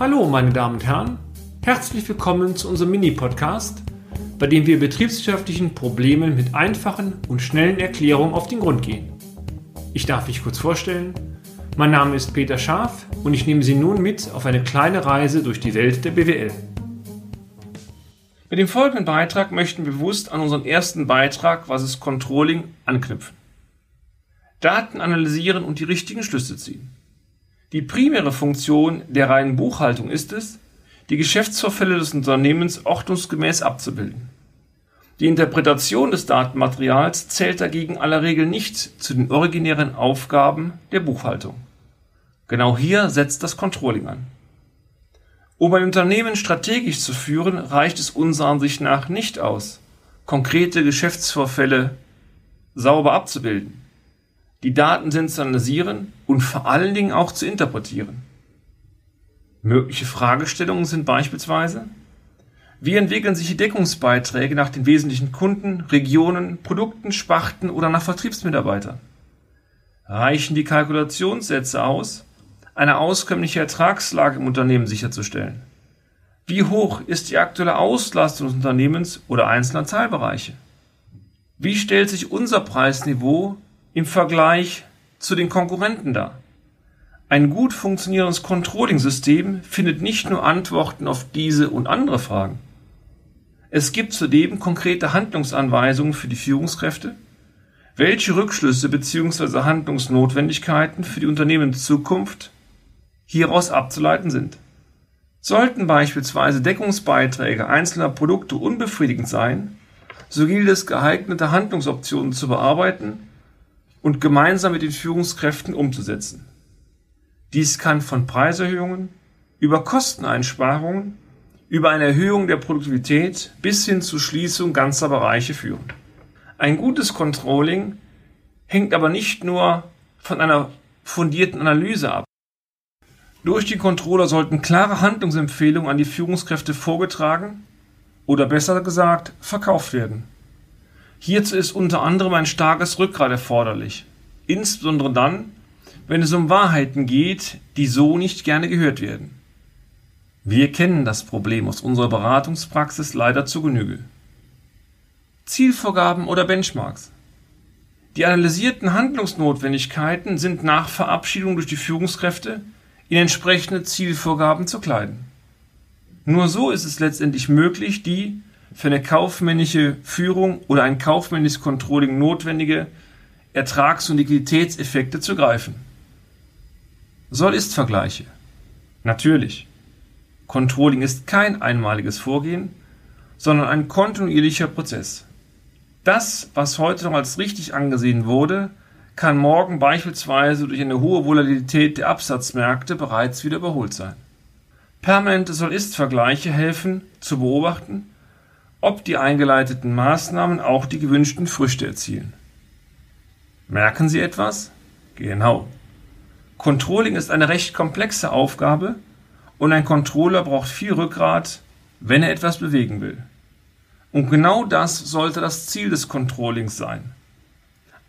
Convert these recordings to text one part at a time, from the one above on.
Hallo, meine Damen und Herren. Herzlich willkommen zu unserem Mini-Podcast, bei dem wir betriebswirtschaftlichen Problemen mit einfachen und schnellen Erklärungen auf den Grund gehen. Ich darf mich kurz vorstellen. Mein Name ist Peter Scharf und ich nehme Sie nun mit auf eine kleine Reise durch die Welt der BWL. Mit dem folgenden Beitrag möchten wir bewusst an unseren ersten Beitrag, was ist Controlling, anknüpfen. Daten analysieren und die richtigen Schlüsse ziehen. Die primäre Funktion der reinen Buchhaltung ist es, die Geschäftsvorfälle des Unternehmens ordnungsgemäß abzubilden. Die Interpretation des Datenmaterials zählt dagegen aller Regel nicht zu den originären Aufgaben der Buchhaltung. Genau hier setzt das Controlling an. Um ein Unternehmen strategisch zu führen, reicht es unserer Ansicht nach nicht aus, konkrete Geschäftsvorfälle sauber abzubilden. Die Daten zu analysieren und vor allen Dingen auch zu interpretieren. Mögliche Fragestellungen sind beispielsweise, wie entwickeln sich die Deckungsbeiträge nach den wesentlichen Kunden, Regionen, Produkten, Sparten oder nach Vertriebsmitarbeitern? Reichen die Kalkulationssätze aus, eine auskömmliche Ertragslage im Unternehmen sicherzustellen? Wie hoch ist die aktuelle Auslastung des Unternehmens oder einzelner Teilbereiche? Wie stellt sich unser Preisniveau im Vergleich zu den Konkurrenten dar? Ein gut funktionierendes Controlling-System findet nicht nur Antworten auf diese und andere Fragen. Es gibt zudem konkrete Handlungsanweisungen für die Führungskräfte, welche Rückschlüsse bzw. Handlungsnotwendigkeiten für die Unternehmenszukunft hieraus abzuleiten sind. Sollten beispielsweise Deckungsbeiträge einzelner Produkte unbefriedigend sein, so gilt es, geeignete Handlungsoptionen zu bearbeiten und gemeinsam mit den Führungskräften umzusetzen. Dies kann von Preiserhöhungen über Kosteneinsparungen, über eine Erhöhung der Produktivität bis hin zur Schließung ganzer Bereiche führen. Ein gutes Controlling hängt aber nicht nur von einer fundierten Analyse ab. Durch die Controller sollten klare Handlungsempfehlungen an die Führungskräfte vorgetragen oder besser gesagt verkauft werden. Hierzu ist unter anderem ein starkes Rückgrat erforderlich, insbesondere dann, wenn es um Wahrheiten geht, die so nicht gerne gehört werden. Wir kennen das Problem aus unserer Beratungspraxis leider zu Genüge. Zielvorgaben oder Benchmarks. Die analysierten Handlungsnotwendigkeiten sind nach Verabschiedung durch die Führungskräfte in entsprechende Zielvorgaben zu kleiden. Nur so ist es letztendlich möglich, die für eine kaufmännische Führung oder ein kaufmännisches Controlling notwendige Ertrags- und Liquiditätseffekte zu greifen. Soll-Ist-Vergleiche. Natürlich. Controlling ist kein einmaliges Vorgehen, sondern ein kontinuierlicher Prozess. Das, was heute noch als richtig angesehen wurde, kann morgen beispielsweise durch eine hohe Volatilität der Absatzmärkte bereits wieder überholt sein. Permanente Soll-Ist-Vergleiche helfen zu beobachten, ob die eingeleiteten Maßnahmen auch die gewünschten Früchte erzielen. Merken Sie etwas? Genau. Controlling ist eine recht komplexe Aufgabe und ein Controller braucht viel Rückgrat, wenn er etwas bewegen will. Und genau das sollte das Ziel des Controllings sein.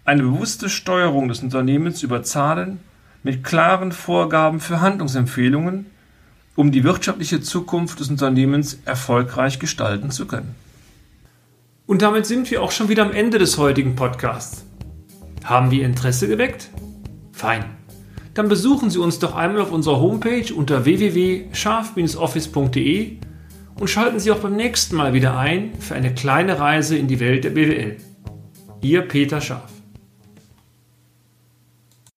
Eine bewusste Steuerung des Unternehmens über Zahlen mit klaren Vorgaben für Handlungsempfehlungen, um die wirtschaftliche Zukunft des Unternehmens erfolgreich gestalten zu können. Und damit sind wir auch schon wieder am Ende des heutigen Podcasts. Haben wir Interesse geweckt? Fein dann besuchen Sie uns doch einmal auf unserer Homepage unter www.scharf-office.de und schalten Sie auch beim nächsten Mal wieder ein für eine kleine Reise in die Welt der BWL. Ihr Peter Scharf.